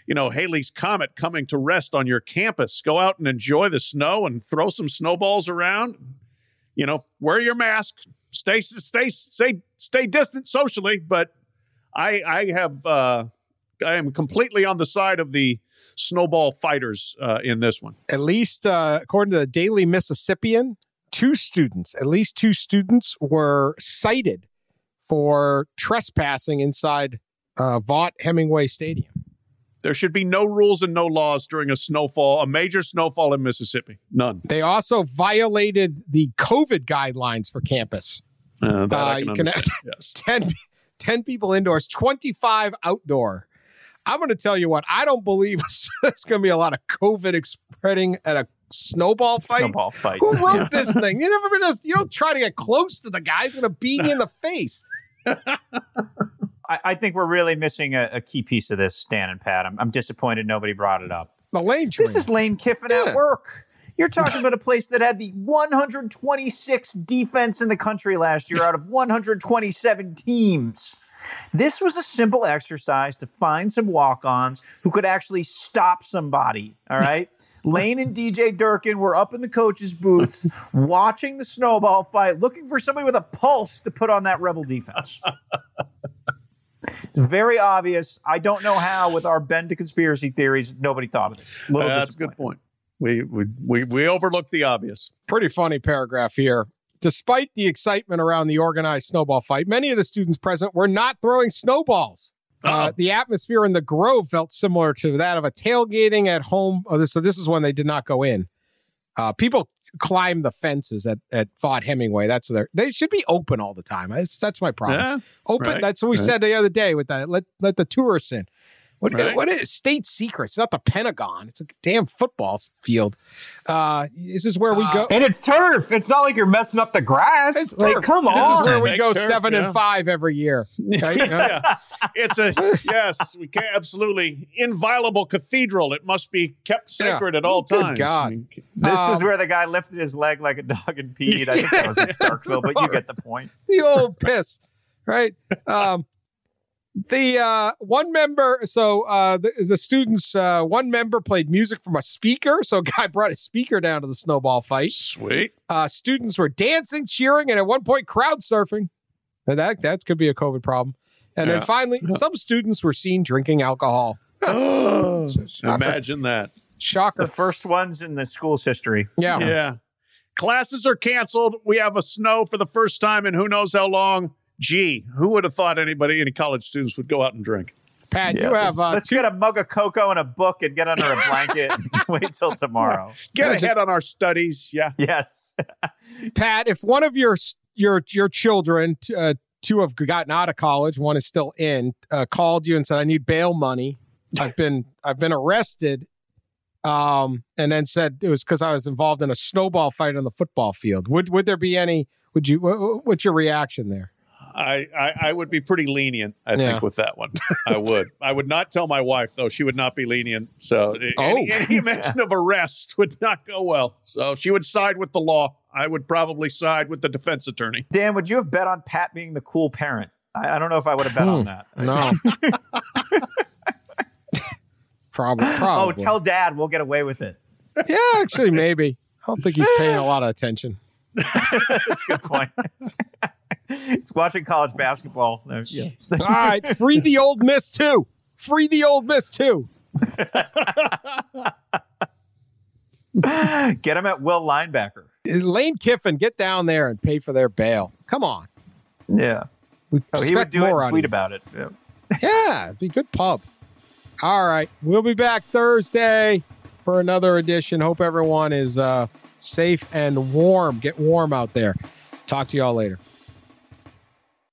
you know, Halley's Comet coming to rest on your campus. Go out and enjoy the snow and throw some snowballs around. You know, wear your mask, stay, stay, stay, stay distant socially. But I, I have, uh, I am completely on the side of the snowball fighters uh, in this one. At least, uh, according to the Daily Mississippian, two students, at least two students, were cited for trespassing inside uh, Vaught Hemingway Stadium. There should be no rules and no laws during a snowfall, a major snowfall in Mississippi. None. They also violated the COVID guidelines for campus. Uh, that Uh, I you can can- understand. yes. 10, 10 people indoors, 25 outdoor. I'm going to tell you what, I don't believe there's going to be a lot of COVID spreading at a snowball fight. Snowball fight. Who wrote Yeah. this thing? You never been, a, you don't try to get close to the guy. He's going to beat you in the face. I, I think we're really missing a, a key piece of this, Dan and Pat. I'm, I'm disappointed nobody brought it up. The lane train. This is Lane Kiffin Yeah. at work. You're talking about a place that had the 126 defense in the country last year out of 127 teams. This was a simple exercise to find some walk-ons who could actually stop somebody. All right. Lane and DJ Durkin were up in the coach's booth watching the snowball fight, looking for somebody with a pulse to put on that rebel defense. It's very obvious. I don't know how, with our bend to conspiracy theories, nobody thought of this. Little Uh, that's a good point. We, we we we overlooked the obvious. pretty funny paragraph here. Despite the excitement around the organized snowball fight, many of the students present were not throwing snowballs. Uh, the atmosphere in the Grove felt similar to that of a tailgating at home. Oh, this, so this is when they did not go in. Uh, people climb the fences at at Vaught Hemingway. That's their. They should be open all the time. That's that's my problem. Yeah, open. right, That's what we right. said the other day with that. Let let the tourists in. What, Right. what is state secrets? It's not the Pentagon. It's a damn football field. Uh, this is where we go. And it's turf. It's not like you're messing up the grass. It's like, turf. come This on. This is where we go turf, seven yeah. and five every year. Right? yeah, it's a yes. We can't absolutely inviolable cathedral. It must be kept sacred at all Good times. God. This is Um, where the guy lifted his leg like a dog and peed. I think that was in Starkville, but you get the point. the old piss, right? Um, the uh, one member, so uh, the, the students, uh, one member played music from a speaker. So a guy brought a speaker down to the snowball fight. Sweet. Uh, students were dancing, cheering, and at one point crowd surfing. And that that could be a COVID problem. And then Yeah. finally, some students were seen drinking alcohol. Oh, imagine that. Shocker. The first ones in the school's history. yeah. Yeah. Classes are canceled. We have a snow for the first time in who knows how long. Gee, who would have thought anybody, any college students would go out and drink? Pat, you have uh, Let's two. get a mug of cocoa and a book and get under a blanket and wait till tomorrow. Get Imagine- ahead on our studies. Yeah. Yes. Pat, if one of your your your children, t- uh, two have gotten out of college, one is still in, uh, called you and said, "I need bail money. I've been I've been arrested," um, and then said it was because I was involved in a snowball fight on the football field. Would would there be any? Would you? What's your reaction there? I, I, I would be pretty lenient, I Yeah. think, with that one. I would. I would not tell my wife, though. She would not be lenient. So oh. any, Oh. any mention of arrest would not go well. So she would side with the law. I would probably side with the defense attorney. Dan, would you have bet on Pat being the cool parent? I, I don't know if I would have bet on hmm. that. No. probably. probably. Oh, tell dad we'll get away with it. Yeah, actually, maybe. I don't think he's paying a lot of attention. That's a good point. it's watching college basketball. Yeah. All right, free the Ole Miss too. Free the Ole Miss too. Get him at Will linebacker. Lane Kiffin, get down there and pay for their bail. Come on. Yeah. We oh, he would do it and tweet you. about it. Yeah. yeah, it'd be good pub. All right. We'll be back Thursday for another edition. Hope everyone is uh, safe and warm. Get warm out there. Talk to y'all later.